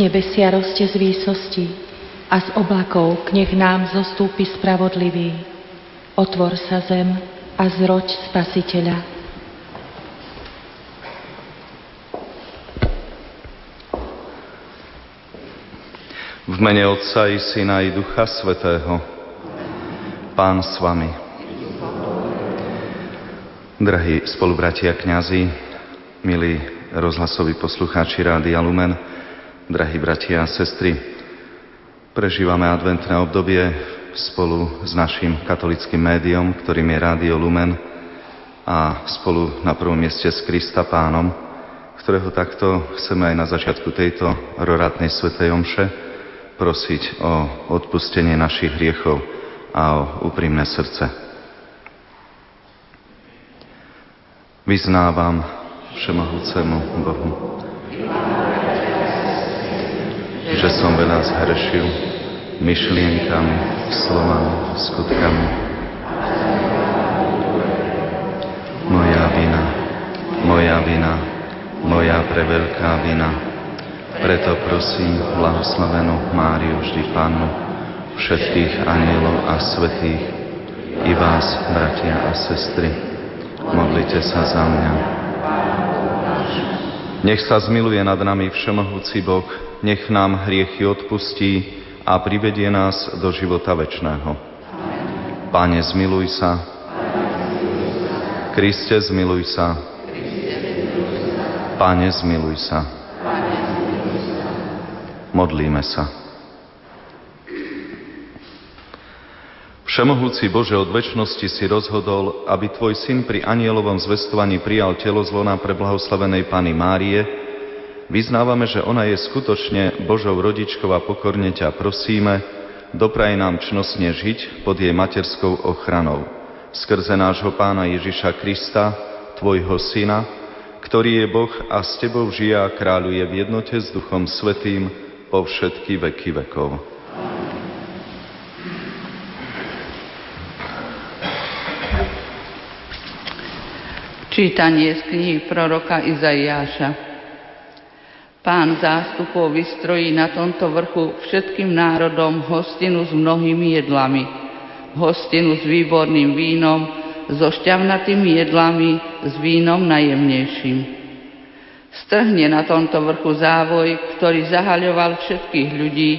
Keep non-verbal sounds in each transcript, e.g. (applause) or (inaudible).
nebesia roste z výsosti a z oblakov k nech nám zostúpi spravodlivý. Otvor sa zem a zroď spasiteľa. V mene Otca i Syna i Ducha Svetého. Pán s vami. Drahí spolubratia kňazi, milí rozhlasoví poslucháči Rádia Lumen, drahí bratia a sestry, prežívame adventné obdobie spolu s našim katolickým médiom, ktorým je Rádio Lumen a spolu na prvom mieste s Krista Pánom, ktorého takto chceme aj na začiatku tejto rorátnej svetej omše prosiť o odpustenie našich hriechov a o úprimné srdce. vyznávam všemohúcemu Bohu, že som veľa zhrešil myšlienkami, slovami, skutkami. Moja vina, moja vina, moja preveľká vina. Preto prosím blahoslavenú Máriu vždy Pannu, všetkých anielov a svetých, i vás, bratia a sestry, Modlite sa za mňa. Nech sa zmiluje nad nami Všemohúci Boh, nech nám hriechy odpustí a privedie nás do života večného. Pane, zmiluj sa. Kriste, zmiluj sa. Pane, zmiluj sa. Modlíme sa. Všemohúci Bože, od väčšnosti si rozhodol, aby Tvoj syn pri anielovom zvestovaní prijal telo zlona pre blahoslavenej Pany Márie. Vyznávame, že ona je skutočne Božou rodičkou a pokorne ťa prosíme, dopraj nám čnostne žiť pod jej materskou ochranou. Skrze nášho Pána Ježiša Krista, Tvojho Syna, ktorý je Boh a s Tebou žije a kráľuje v jednote s Duchom Svetým po všetky veky vekov. Čítanie z knihy proroka Izaiáša. Pán zástupov vystrojí na tomto vrchu všetkým národom hostinu s mnohými jedlami, hostinu s výborným vínom, so šťavnatými jedlami, s vínom najjemnejším. Strhne na tomto vrchu závoj, ktorý zahaľoval všetkých ľudí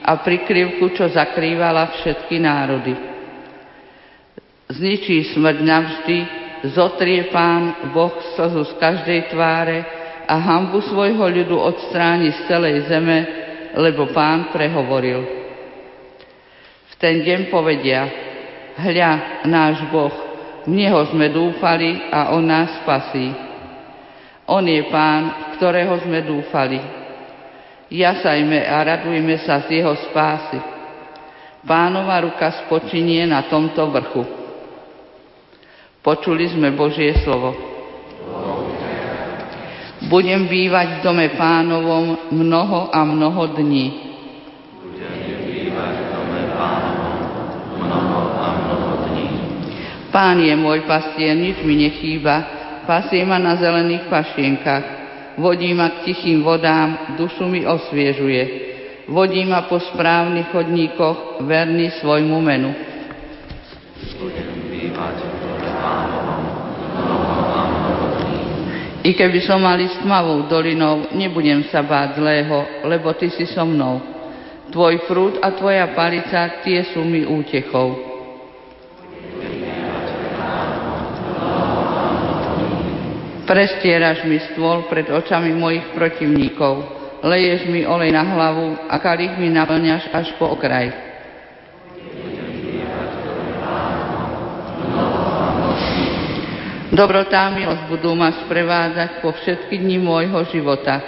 a prikryvku, čo zakrývala všetky národy. Zničí smrť navždy, zotrie pán Boh slzu z každej tváre a hambu svojho ľudu odstráni z celej zeme, lebo pán prehovoril. V ten deň povedia, hľa náš Boh, v Neho sme dúfali a On nás spasí. On je pán, v ktorého sme dúfali. Jasajme a radujme sa z Jeho spásy. Pánova ruka spočinie na tomto vrchu. Počuli sme Božie slovo. Budem bývať v dome pánovom mnoho a mnoho dní. Pán je môj pastier, nič mi nechýba, pasie ma na zelených pašienkach, vodí ma k tichým vodám, dušu mi osviežuje, vodí ma po správnych chodníkoch, verný svojmu menu. Budem bývať I keby som mal ísť tmavou dolinou, nebudem sa báť zlého, lebo ty si so mnou. Tvoj prúd a tvoja palica, tie sú mi útechou. Prestieraš mi stôl pred očami mojich protivníkov, leješ mi olej na hlavu a kalich mi naplňaš až po okraj. Dobrotá milosť budú ma sprevádzať po všetky dni môjho života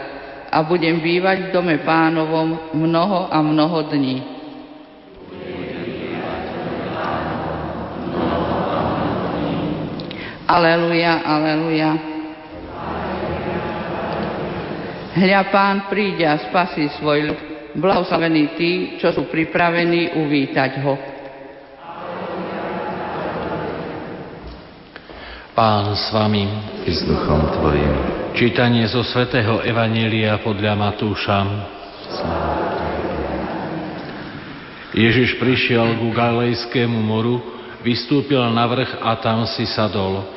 a budem bývať v dome pánovom mnoho a mnoho dní. Aleluja, aleluja. Hľa pán príde a spasí svoj ľud. Blahoslavení tí, čo sú pripravení uvítať ho. Pán s vami. I s duchom tvojim. Čítanie zo svätého Evanielia podľa Matúša. Ježiš prišiel ku Galilejskému moru, vystúpil na vrch a tam si sadol.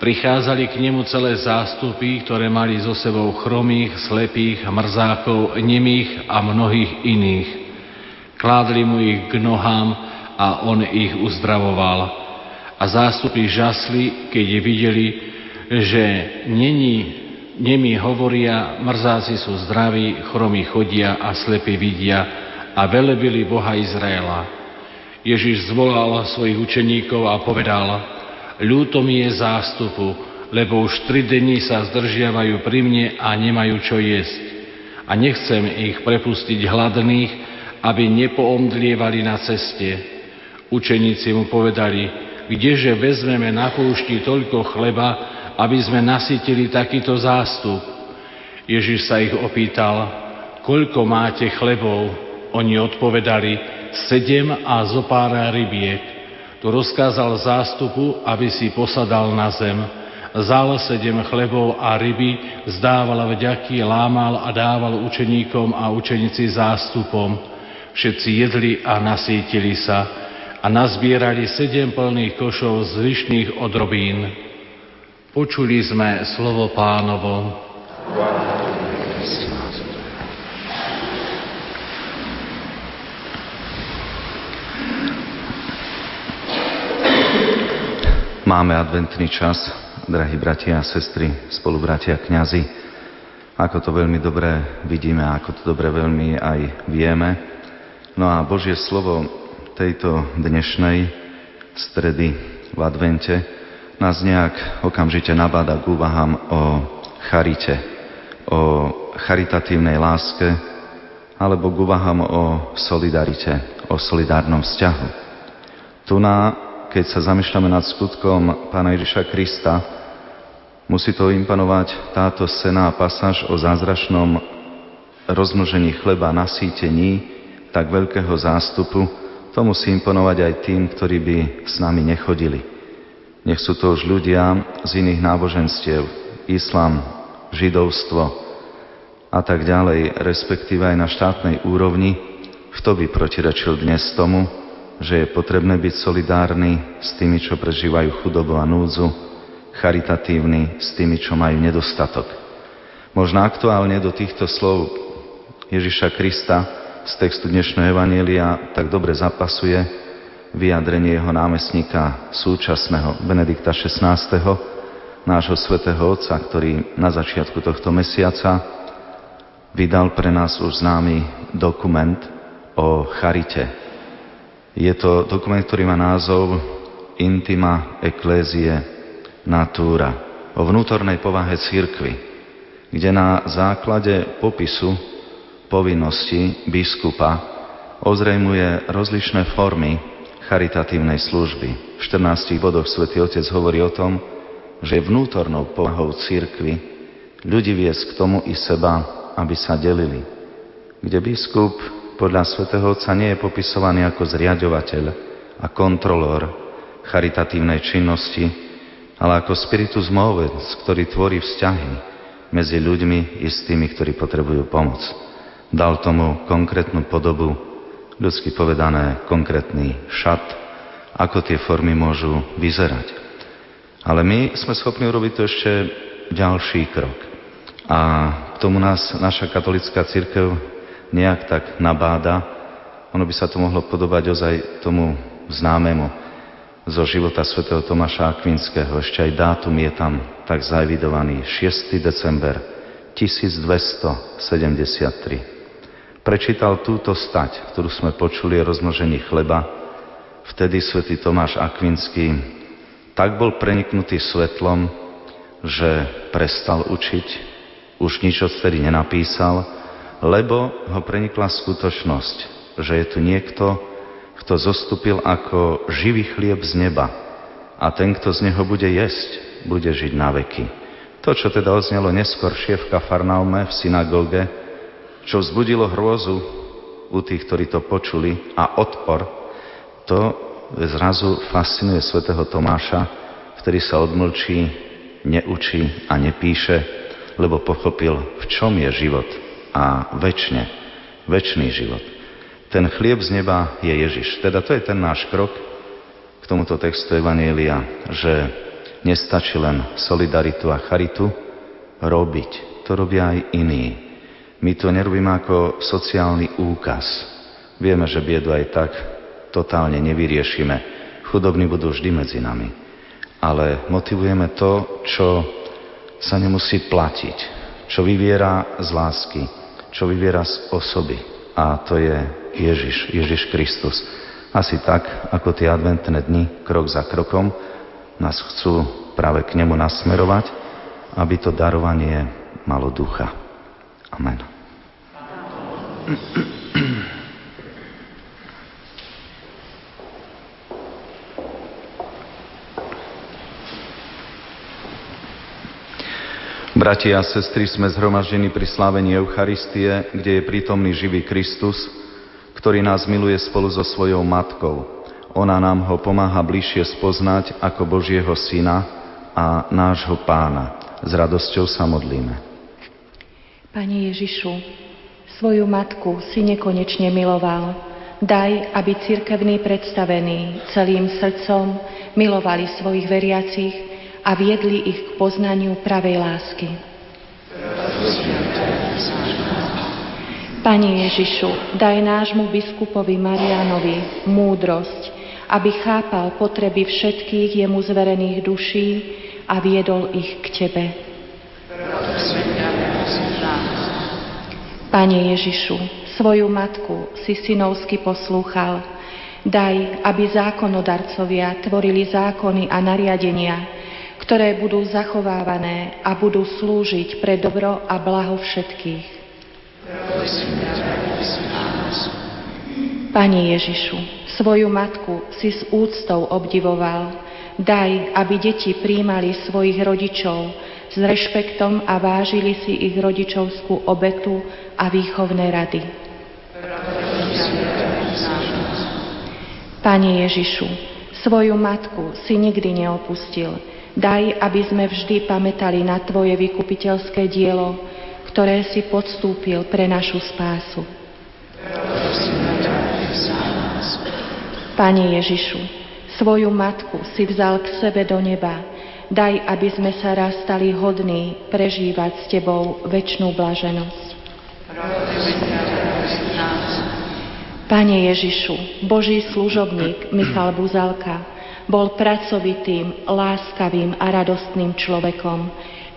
Prichádzali k nemu celé zástupy, ktoré mali so sebou chromých, slepých, mrzákov, nemých a mnohých iných. Kládli mu ich k nohám a on ich uzdravoval. A zástupy žasli, keď videli, že není, nemi hovoria, mrzáci sú zdraví, chromí chodia a slepí vidia, a velebili Boha Izraela. Ježiš zvolal svojich učeníkov a povedal, ľúto mi je zástupu, lebo už tri dni sa zdržiavajú pri mne a nemajú čo jesť. A nechcem ich prepustiť hladných, aby nepoomdlievali na ceste. Učeníci mu povedali, kdeže vezmeme na púšti toľko chleba, aby sme nasytili takýto zástup. Ježiš sa ich opýtal, koľko máte chlebov? Oni odpovedali, sedem a zo pár rybiek. Tu rozkázal zástupu, aby si posadal na zem. Zal sedem chlebov a ryby, zdával vďaky, lámal a dával učeníkom a učenici zástupom. Všetci jedli a nasítili sa a nazbierali sedem plných košov zvyšných odrobín. Počuli sme slovo pánovo. Máme adventný čas, drahí bratia a sestry, spolubratia kňazi. Ako to veľmi dobre vidíme, ako to dobre veľmi aj vieme. No a Božie slovo tejto dnešnej stredy v advente nás nejak okamžite nabáda k úvahám o charite, o charitatívnej láske alebo k úvahám o solidarite, o solidárnom vzťahu. Tu na keď sa zamýšľame nad skutkom Pána Ježiša Krista, musí to impanovať táto sená pasáž o zázračnom rozmnožení chleba, nasýtení tak veľkého zástupu, to musí imponovať aj tým, ktorí by s nami nechodili. Nech sú to už ľudia z iných náboženstiev, islám, židovstvo a tak ďalej, respektíve aj na štátnej úrovni, kto by protirečil dnes tomu, že je potrebné byť solidárny s tými, čo prežívajú chudobu a núdzu, charitatívny s tými, čo majú nedostatok. Možno aktuálne do týchto slov Ježiša Krista z textu dnešného Evanielia tak dobre zapasuje vyjadrenie jeho námestníka súčasného Benedikta XVI., nášho svätého Otca, ktorý na začiatku tohto mesiaca vydal pre nás už známy dokument o charite, je to dokument, ktorý má názov Intima Ecclesiae Natura o vnútornej povahe církvy, kde na základe popisu povinnosti biskupa ozrejmuje rozličné formy charitatívnej služby. V 14 bodoch svätý Otec hovorí o tom, že vnútornou povahou církvy ľudí viesť k tomu i seba, aby sa delili. Kde biskup podľa svätého Otca nie je popisovaný ako zriadovateľ a kontrolór charitatívnej činnosti, ale ako spiritus movens, ktorý tvorí vzťahy medzi ľuďmi i s tými, ktorí potrebujú pomoc. Dal tomu konkrétnu podobu, ľudsky povedané konkrétny šat, ako tie formy môžu vyzerať. Ale my sme schopní urobiť to ešte ďalší krok. A k tomu nás naša katolická církev nejak tak nabáda. Ono by sa to mohlo podobať ozaj tomu známemu zo života svätého Tomáša Akvinského. Ešte aj dátum je tam tak zavidovaný 6. december 1273. Prečítal túto stať, ktorú sme počuli o rozmnožení chleba. Vtedy svätý Tomáš Akvinský tak bol preniknutý svetlom, že prestal učiť, už nič odtedy nenapísal, lebo ho prenikla skutočnosť, že je tu niekto, kto zostúpil ako živý chlieb z neba a ten, kto z neho bude jesť, bude žiť na veky. To, čo teda oznelo neskôr v Kafarnaume v synagóge, čo vzbudilo hrôzu u tých, ktorí to počuli a odpor, to zrazu fascinuje svätého Tomáša, ktorý sa odmlčí, neučí a nepíše, lebo pochopil, v čom je život a väčšine väčší život. Ten chlieb z neba je Ježiš. Teda to je ten náš krok k tomuto textu Evanielia, že nestačí len solidaritu a charitu robiť. To robia aj iní. My to nerobíme ako sociálny úkaz. Vieme, že biedu aj tak totálne nevyriešime. Chudobní budú vždy medzi nami. Ale motivujeme to, čo sa nemusí platiť, čo vyviera z lásky, čo vyviera z osoby. A to je Ježiš, Ježiš Kristus. Asi tak, ako tie adventné dni, krok za krokom, nás chcú práve k nemu nasmerovať, aby to darovanie malo ducha. Amen. (clears throat) Bratia a sestry, sme zhromaždení pri slávení Eucharistie, kde je prítomný živý Kristus, ktorý nás miluje spolu so svojou matkou. Ona nám ho pomáha bližšie spoznať ako Božieho Syna a nášho Pána. S radosťou sa modlíme. Pane Ježišu, svoju matku si nekonečne miloval. Daj, aby cirkevní predstavení celým srdcom milovali svojich veriacich, a viedli ich k poznaniu pravej lásky. Pane Ježišu, daj nášmu biskupovi Marianovi múdrosť, aby chápal potreby všetkých jemu zverených duší a viedol ich k Tebe. Pane Ježišu, svoju matku si synovsky poslúchal. Daj, aby zákonodarcovia tvorili zákony a nariadenia, ktoré budú zachovávané a budú slúžiť pre dobro a blaho všetkých. Pane Ježišu, svoju matku si s úctou obdivoval. Daj, aby deti príjmali svojich rodičov s rešpektom a vážili si ich rodičovskú obetu a výchovné rady. Pane Ježišu, svoju matku si nikdy neopustil, Daj, aby sme vždy pamätali na Tvoje vykupiteľské dielo, ktoré si podstúpil pre našu spásu. Pane Ježišu, svoju matku si vzal k sebe do neba. Daj, aby sme sa raz stali hodní prežívať s Tebou väčšnú blaženosť. Pane Ježišu, Boží služobník Michal Buzalka, bol pracovitým, láskavým a radostným človekom,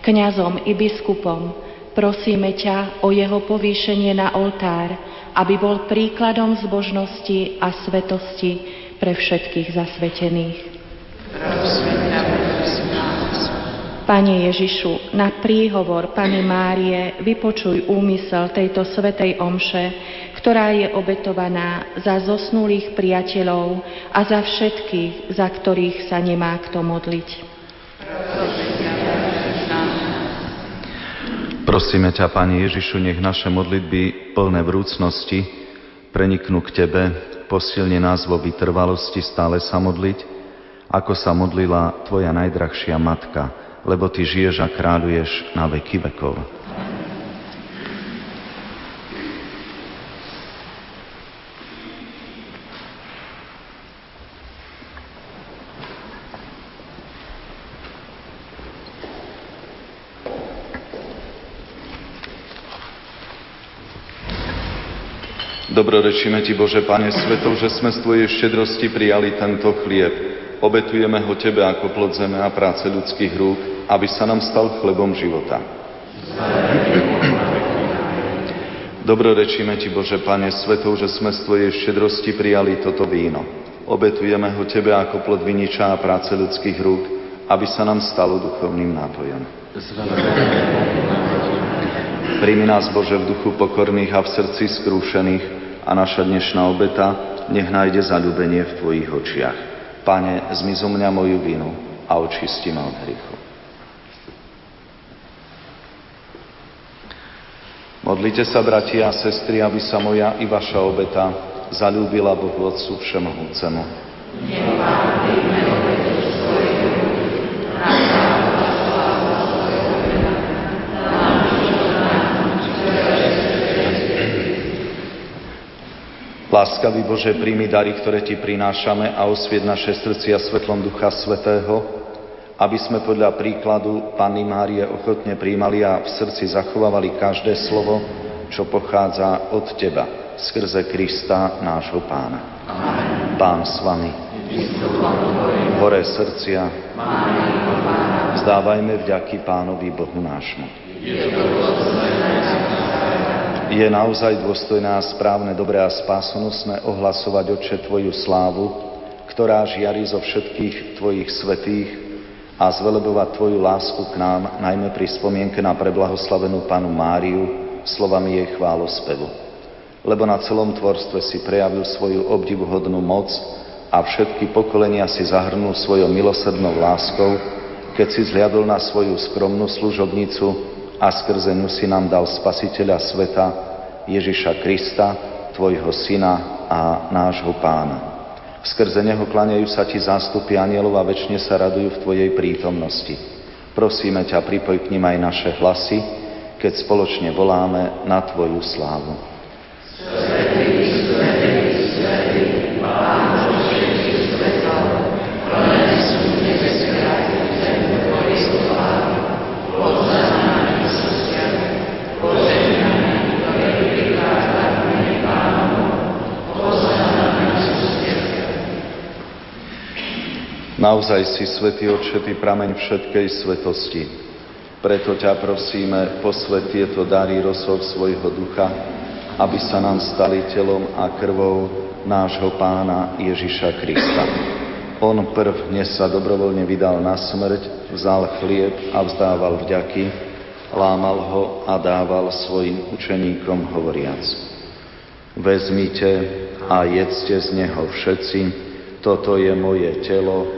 kňazom i biskupom. Prosíme ťa o jeho povýšenie na oltár, aby bol príkladom zbožnosti a svetosti pre všetkých zasvetených. Pane Ježišu, na príhovor Pane Márie vypočuj úmysel tejto svetej omše, ktorá je obetovaná za zosnulých priateľov a za všetkých, za ktorých sa nemá kto modliť. Prosíme ťa, Pani Ježišu, nech naše modlitby plné vrúcnosti preniknú k Tebe, posilne nás vo vytrvalosti stále sa modliť, ako sa modlila Tvoja najdrahšia matka, lebo Ty žiješ a kráľuješ na veky vekov. Dobrorečíme Ti, Bože, Pane Svetov, že sme z Tvojej štedrosti prijali tento chlieb. Obetujeme ho Tebe ako plod zeme a práce ľudských rúk, aby sa nám stal chlebom života. Dobrorečíme Ti, Bože, Pane Svetov, že sme z Tvojej štedrosti prijali toto víno. Obetujeme ho Tebe ako plod viniča a práce ľudských rúk, aby sa nám stalo duchovným nápojom. Príjmi nás, Bože, v duchu pokorných a v srdci skrúšených, a naša dnešná obeta nech nájde zalúbenie v Tvojich očiach. Pane, zmizu mňa moju vinu a očisti ma od hriechu. Modlite sa, bratia a sestry, aby sa moja i vaša obeta zalúbila Bohu Otcu Všemohúcemu. Nech Láskavý Bože, príjmi dary, ktoré Ti prinášame a osvied naše srdcia svetlom Ducha Svetého, aby sme podľa príkladu Panny Márie ochotne príjmali a v srdci zachovávali každé slovo, čo pochádza od Teba, skrze Krista, nášho Pána. Amen. Pán s Vami. Hore srdcia. Vzdávajme vďaky Pánovi Bohu nášmu. Je naozaj dôstojné a správne, dobré a spásonosné ohlasovať, Oče, Tvoju slávu, ktorá žiari zo všetkých Tvojich svetých a zvelebovať Tvoju lásku k nám, najmä pri spomienke na preblahoslavenú Panu Máriu, slovami jej chválospevu. Lebo na celom tvorstve si prejavil svoju obdivuhodnú moc a všetky pokolenia si zahrnul svojou milosrdnou láskou, keď si zliadol na svoju skromnú služobnicu, a skrze ňu si nám dal Spasiteľa sveta, Ježiša Krista, Tvojho Syna a nášho Pána. Skrze Neho klaňajú sa Ti zástupy anielov a väčšine sa radujú v Tvojej prítomnosti. Prosíme ťa, pripoj k ním aj naše hlasy, keď spoločne voláme na Tvoju slávu. Naozaj si, Svetý Otče, prameň všetkej svetosti. Preto ťa prosíme, posvet tieto dary rosov svojho ducha, aby sa nám stali telom a krvou nášho pána Ježiša Krista. On prv dnes sa dobrovoľne vydal na smrť, vzal chlieb a vzdával vďaky, lámal ho a dával svojim učeníkom hovoriac. Vezmite a jedzte z neho všetci, toto je moje telo,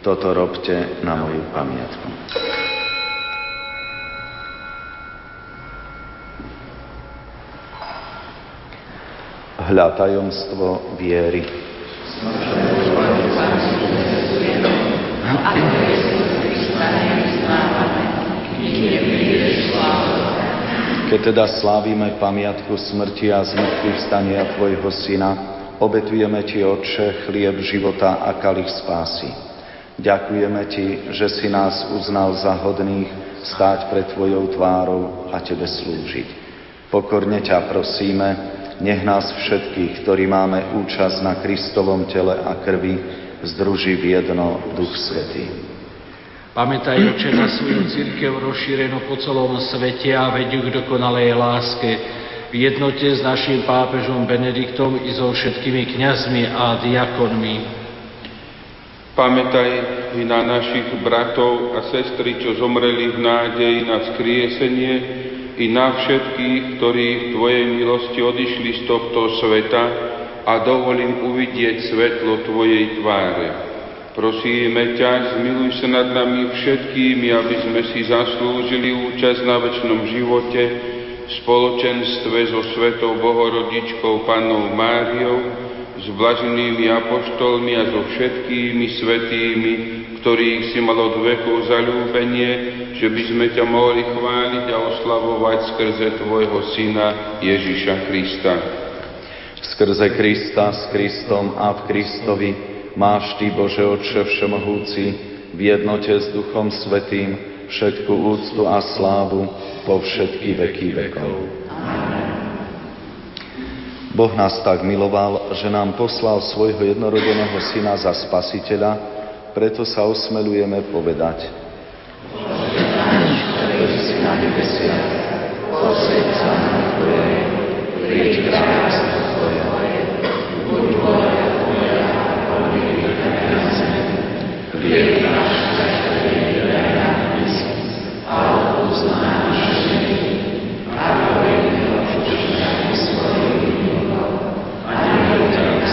toto robte na moju pamiatku. Hľa tajomstvo viery. Keď teda slávime pamiatku smrti a zmrtvých stania Tvojho Syna, obetujeme Ti, Otče, chlieb života a kalich spásy Ďakujeme Ti, že si nás uznal za hodných stáť pred Tvojou tvárou a Tebe slúžiť. Pokorne ťa prosíme, nech nás všetkých, ktorí máme účasť na Kristovom tele a krvi, združí v jedno Duch Svetý. Pamätaj, Oče, na svoju církev rozšírenú po celom svete a vedú k dokonalej láske v jednote s našim pápežom Benediktom i so všetkými kňazmi a diakonmi Pamätaj na našich bratov a sestry, čo zomreli v nádeji na skriesenie, i na všetkých, ktorí v Tvojej milosti odišli z tohto sveta a dovolím uvidieť svetlo Tvojej tváre. Prosíme ťa, zmiluj sa nad nami všetkými, aby sme si zaslúžili účasť na väčšnom živote v spoločenstve so Svetou Bohorodičkou Pannou Máriou, s blaženými apoštolmi a so všetkými svetými, ktorých si mal od veku zalúbenie, že by sme ťa mohli chváliť a oslavovať skrze Tvojho Syna Ježiša Krista. Skrze Krista, s Kristom a v Kristovi máš Ty, Bože Otče Všemohúci, v jednote s Duchom Svetým všetku úctu a slávu po všetky veky vekov. Amen. Boh nás tak miloval, že nám poslal svojho jednorodeného syna za spasiteľa, preto sa osmelujeme povedať. Bože, si na posveď sa na Tvoje, príď kráľovstvo Tvoje, buď vôľa Tvoja, ako v nebi, tak na zemi. Chlieb náš každý deň nám dnes a odpúsť naše viny, ako my odpúšťame svojim a nebuď nás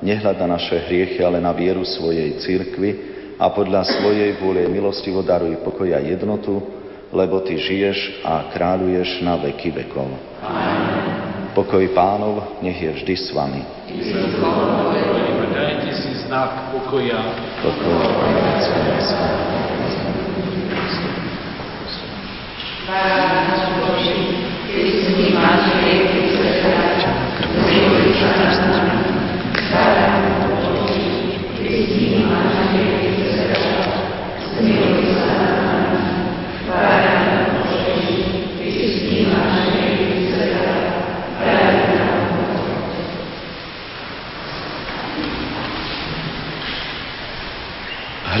Nehľad na naše hriechy, ale na vieru svojej cirkvi a podľa svojej vôle milostivo daruj pokoj a jednotu, lebo Ty žiješ a kráľuješ na veky vekov. Amen. Pokoj pánov nech je vždy s vami. Dajte si znak pokoja. Pokoj s vami. Ty si máš rieky sveta, zmiluj sa Ty si máš rieky sveta, zmiluj sa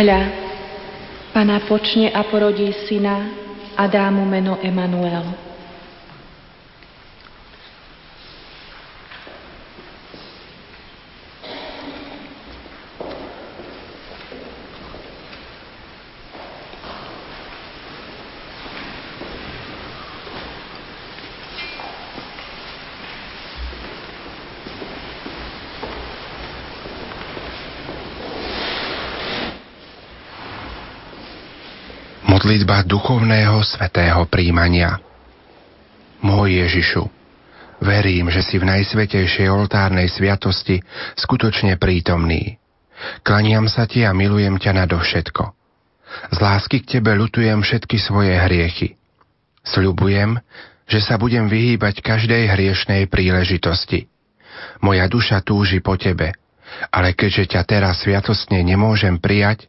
Hľa, Pana počne a porodí syna a dá mu meno Emanuel. Modlitba duchovného svetého príjmania. Môj Ježišu, verím, že si v najsvetejšej oltárnej sviatosti skutočne prítomný. Klaniam sa ti a milujem ťa nadovšetko. Z lásky k tebe lutujem všetky svoje hriechy. Sľubujem, že sa budem vyhýbať každej hriešnej príležitosti. Moja duša túži po tebe, ale keďže ťa teraz sviatostne nemôžem prijať,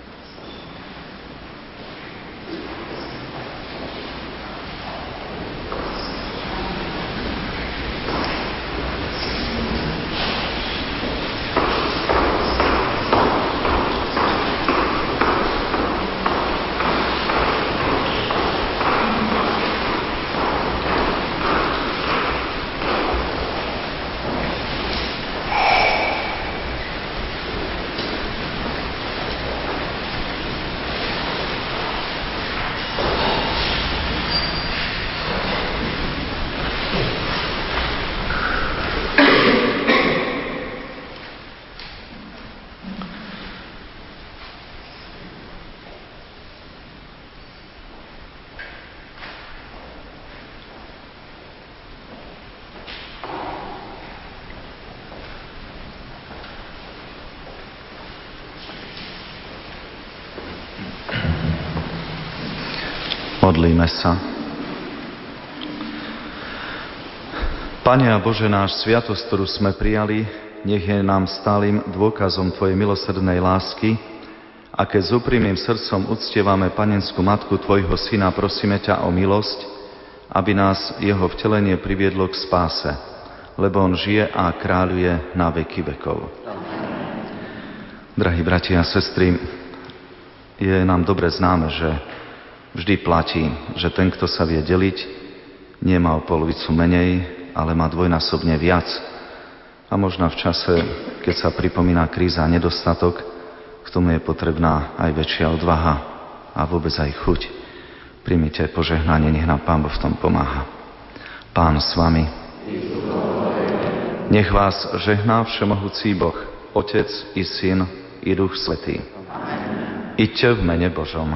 Modlíme sa. Pane a Bože, náš sviatosť, ktorú sme prijali, nech je nám stálym dôkazom Tvojej milosrdnej lásky a keď s úprimným srdcom uctievame panenskú matku Tvojho Syna, prosíme ťa o milosť, aby nás jeho vtelenie priviedlo k spáse, lebo On žije a kráľuje na veky vekov. Drahí bratia a sestry, je nám dobre známe, že Vždy platí, že ten, kto sa vie deliť, nemá o polovicu menej, ale má dvojnásobne viac. A možno v čase, keď sa pripomína kríza a nedostatok, k tomu je potrebná aj väčšia odvaha a vôbec aj chuť. Primite požehnanie, nech nám Pán v tom pomáha. Pán s vami. Nech vás žehná všemohúcí Boh, Otec i Syn i Duch Svetý. Iďte v mene Božom.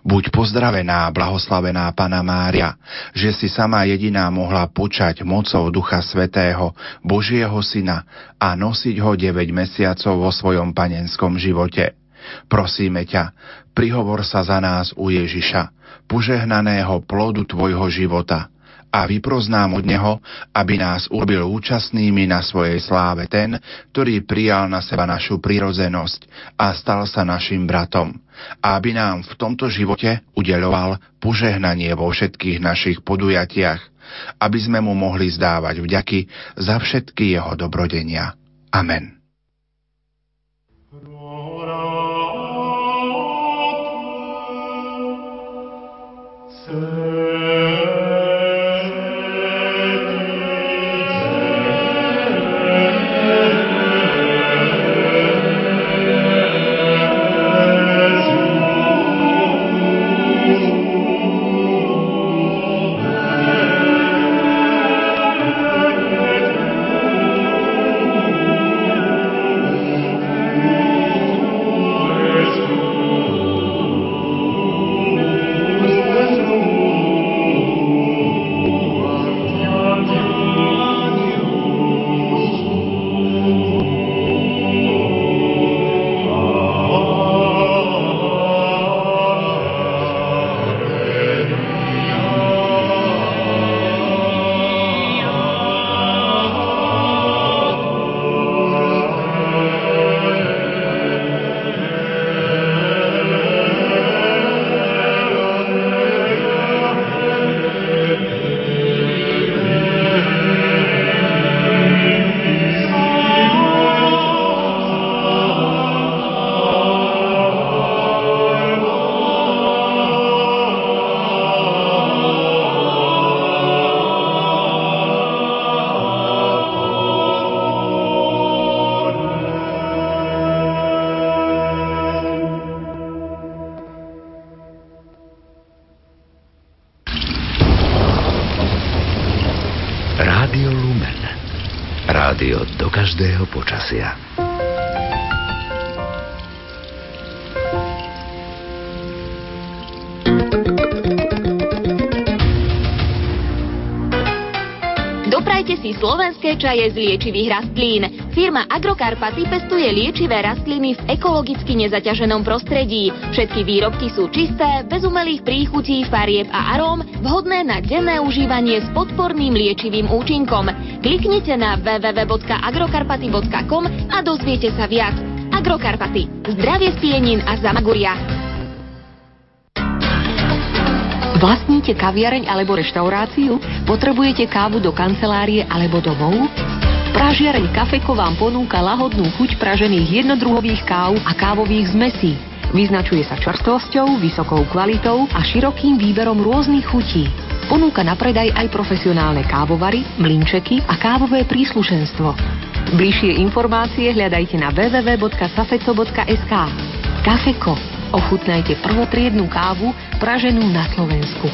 Buď pozdravená, blahoslavená Pana Mária, že si sama jediná mohla počať mocou Ducha Svetého, Božieho Syna a nosiť ho 9 mesiacov vo svojom panenskom živote. Prosíme ťa, prihovor sa za nás u Ježiša, požehnaného plodu tvojho života – a vyproznám od Neho, aby nás urobil účastnými na svojej sláve ten, ktorý prijal na seba našu prirodzenosť a stal sa našim bratom. A aby nám v tomto živote udeľoval požehnanie vo všetkých našich podujatiach, aby sme mu mohli zdávať vďaky za všetky jeho dobrodenia. Amen. Asia. Doprajte si slovenské čaje z liečivých rastlín. Firma Agrokarpaty pestuje liečivé rastliny v ekologicky nezaťaženom prostredí. Všetky výrobky sú čisté, bez umelých príchutí, farieb a aróm, vhodné na denné užívanie s podporným liečivým účinkom. Kliknite na www.agrokarpaty.com a dozviete sa viac. Agrokarpaty. Zdravie z pienin a zamaguria. Vlastníte kaviareň alebo reštauráciu? Potrebujete kávu do kancelárie alebo domov? Pražiareň Kafeko vám ponúka lahodnú chuť pražených jednodruhových káv a kávových zmesí. Vyznačuje sa čerstvosťou, vysokou kvalitou a širokým výberom rôznych chutí. Ponúka na predaj aj profesionálne kávovary, mlinčeky a kávové príslušenstvo. Bližšie informácie hľadajte na www.safeco.sk. Kafeko Ochutnajte prvotriednú kávu praženú na Slovensku.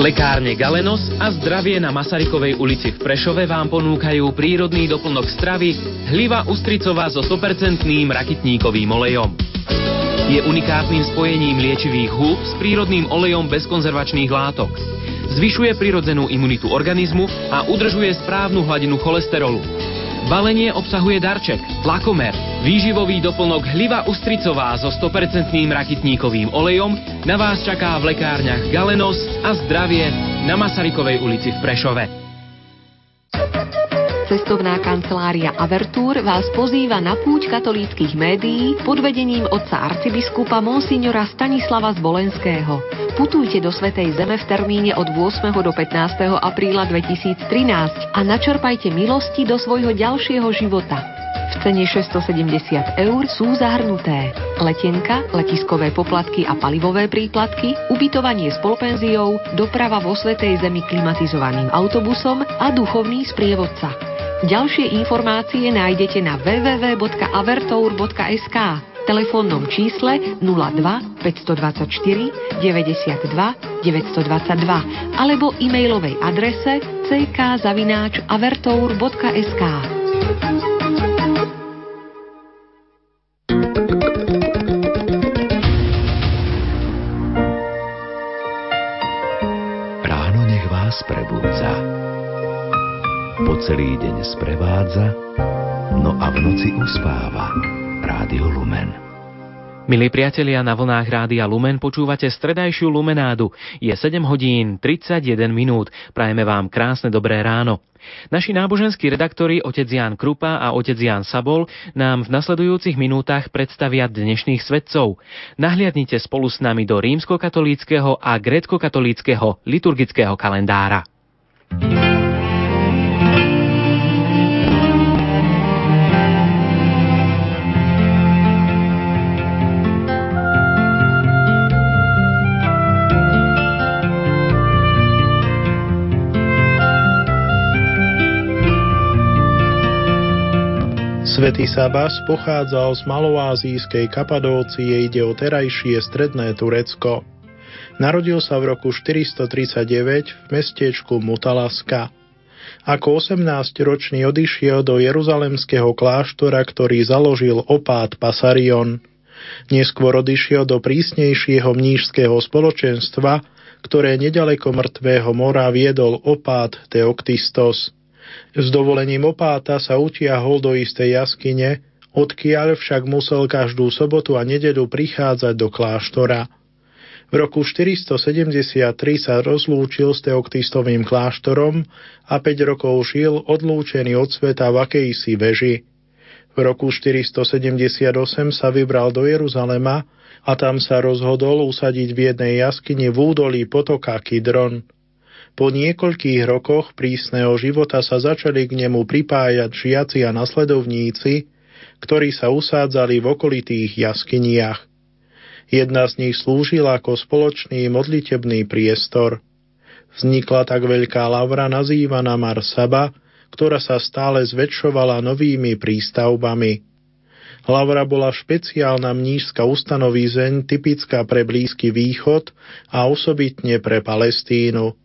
Lekárne Galenos a zdravie na Masarykovej ulici v Prešove vám ponúkajú prírodný doplnok stravy hliva ustricová so 100% rakitníkovým olejom. Je unikátnym spojením liečivých húb s prírodným olejom bez konzervačných látok. Zvyšuje prirodzenú imunitu organizmu a udržuje správnu hladinu cholesterolu. Balenie obsahuje darček, tlakomer, výživový doplnok hliva ustricová so 100% rakitníkovým olejom na vás čaká v lekárniach Galenos a zdravie na Masarykovej ulici v Prešove. Cestovná kancelária Avertúr vás pozýva na púť katolíckých médií pod vedením otca arcibiskupa Monsignora Stanislava Zvolenského. Putujte do Svetej Zeme v termíne od 8. do 15. apríla 2013 a načerpajte milosti do svojho ďalšieho života. V cene 670 eur sú zahrnuté letenka, letiskové poplatky a palivové príplatky, ubytovanie s polpenziou, doprava vo Svetej Zemi klimatizovaným autobusom a duchovný sprievodca. Ďalšie informácie nájdete na www.avertour.sk telefónnom čísle 02 524 92 922 alebo e-mailovej adrese ck.avertour.sk. Ráno nech vás prebúdza. Po celý deň sprevádza, no a v noci uspáva. Rádio Lumen. Milí priatelia, na vlnách Rádia Lumen počúvate stredajšiu Lumenádu. Je 7 hodín 31 minút. Prajeme vám krásne dobré ráno. Naši náboženskí redaktori otec Jan Krupa a otec Jan Sabol nám v nasledujúcich minútach predstavia dnešných svetcov. Nahliadnite spolu s nami do rímskokatolíckého a grécko-katolíckého liturgického kalendára. Svetý Sabas pochádzal z maloázijskej Kapadócie, ide o terajšie stredné Turecko. Narodil sa v roku 439 v mestečku Mutalaska. Ako 18-ročný odišiel do jeruzalemského kláštora, ktorý založil opát Pasarion. Neskôr odišiel do prísnejšieho mnížského spoločenstva, ktoré nedaleko mŕtvého mora viedol opát Teoktistos. S dovolením opáta sa utiahol do istej jaskyne, odkiaľ však musel každú sobotu a nedeľu prichádzať do kláštora. V roku 473 sa rozlúčil s Teoktistovým kláštorom a 5 rokov žil odlúčený od sveta v akejsi veži. V roku 478 sa vybral do Jeruzalema a tam sa rozhodol usadiť v jednej jaskyni v údolí potoka Kidron. Po niekoľkých rokoch prísneho života sa začali k nemu pripájať žiaci a nasledovníci, ktorí sa usádzali v okolitých jaskyniach. Jedna z nich slúžila ako spoločný modlitebný priestor. Vznikla tak veľká lavra nazývaná Marsaba, ktorá sa stále zväčšovala novými prístavbami. Lavra bola špeciálna mnížska ustanovízeň typická pre Blízky východ a osobitne pre Palestínu.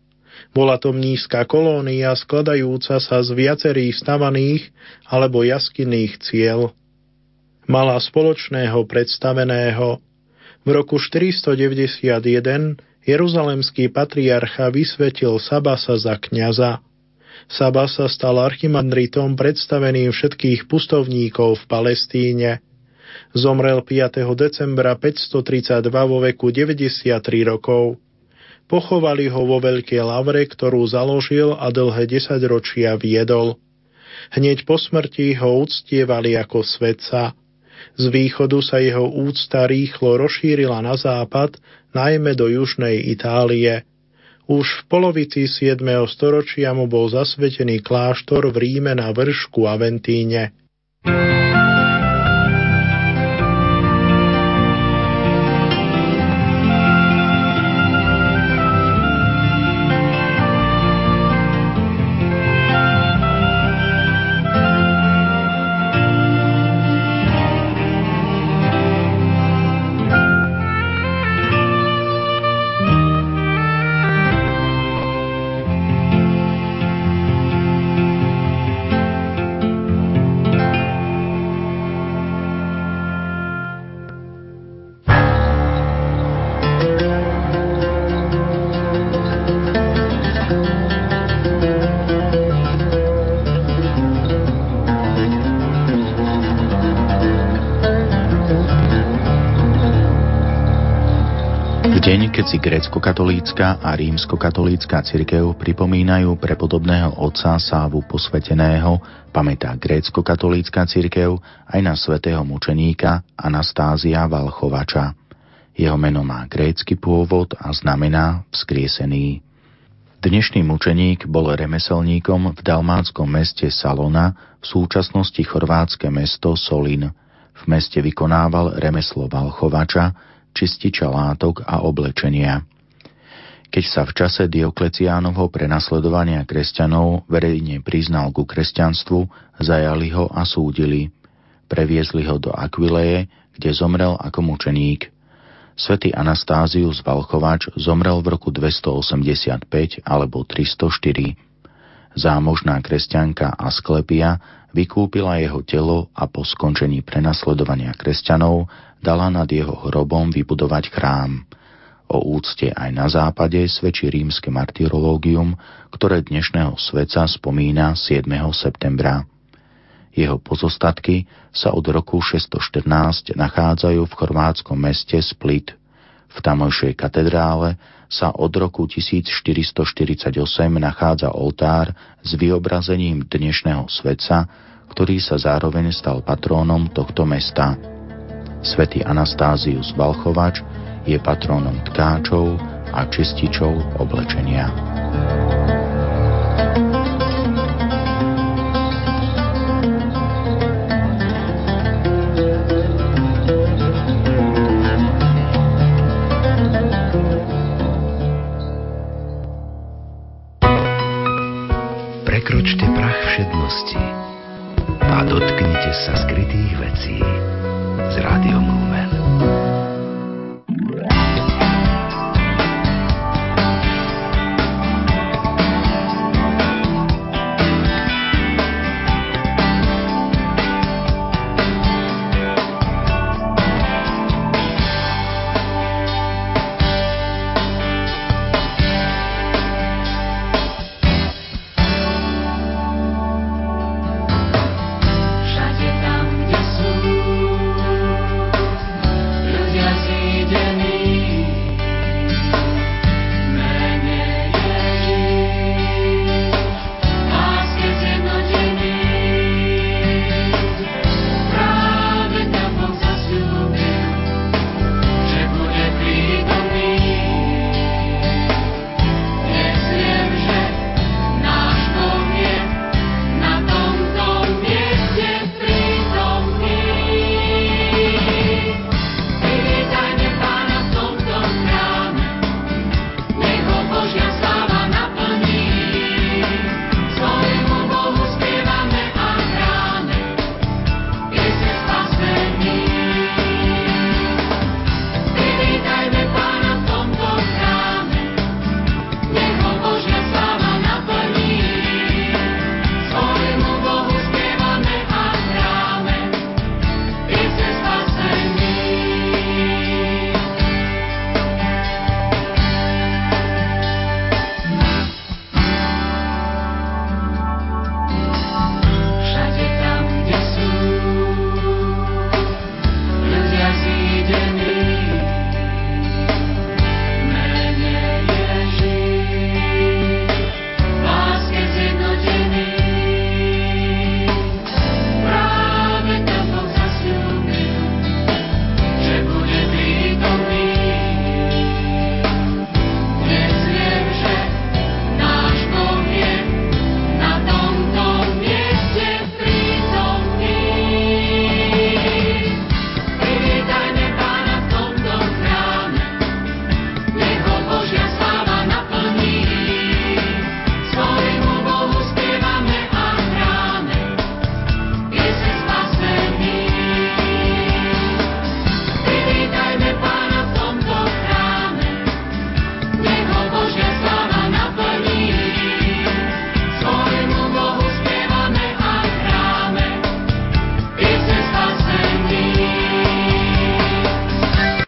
Bola to mnízka kolónia skladajúca sa z viacerých stavaných alebo jaskinných ciel. Mala spoločného predstaveného. V roku 491 jeruzalemský patriarcha vysvetil Sabasa za kniaza. Sabasa stal archimandritom predstaveným všetkých pustovníkov v Palestíne. Zomrel 5. decembra 532 vo veku 93 rokov. Pochovali ho vo Veľkej lavre, ktorú založil a dlhé desaťročia viedol. Hneď po smrti ho uctievali ako svetca. Z východu sa jeho úcta rýchlo rozšírila na západ, najmä do južnej Itálie. Už v polovici 7. storočia mu bol zasvetený kláštor v Ríme na vršku Aventíne. Si grécko-katolícka a rímsko-katolícka cirkev pripomínajú prepodobného otca Sávu posveteného, pamätá grécko-katolícka cirkev aj na svetého mučeníka Anastázia Valchovača. Jeho meno má grécky pôvod a znamená vzkriesený. Dnešný mučeník bol remeselníkom v dalmátskom meste Salona, v súčasnosti chorvátske mesto Solin. V meste vykonával remeslo valchovača, čističa látok a oblečenia. Keď sa v čase Diokleciánovho prenasledovania kresťanov verejne priznal ku kresťanstvu, zajali ho a súdili. Previezli ho do Aquileje, kde zomrel ako mučeník – Svetý Anastázius Valchovač zomrel v roku 285 alebo 304. Zámožná kresťanka Asklepia vykúpila jeho telo a po skončení prenasledovania kresťanov dala nad jeho hrobom vybudovať chrám. O úcte aj na západe svedčí rímske martyrológium, ktoré dnešného sveca spomína 7. septembra. Jeho pozostatky sa od roku 614 nachádzajú v chorvátskom meste Split. V tamojšej katedrále sa od roku 1448 nachádza oltár s vyobrazením dnešného svetca, ktorý sa zároveň stal patrónom tohto mesta. Svetý Anastázius Valchovač je patrónom tkáčov a čističov oblečenia. Prekročte prach všednosti a dotknite sa skrytých vecí s Rádiom Lumen.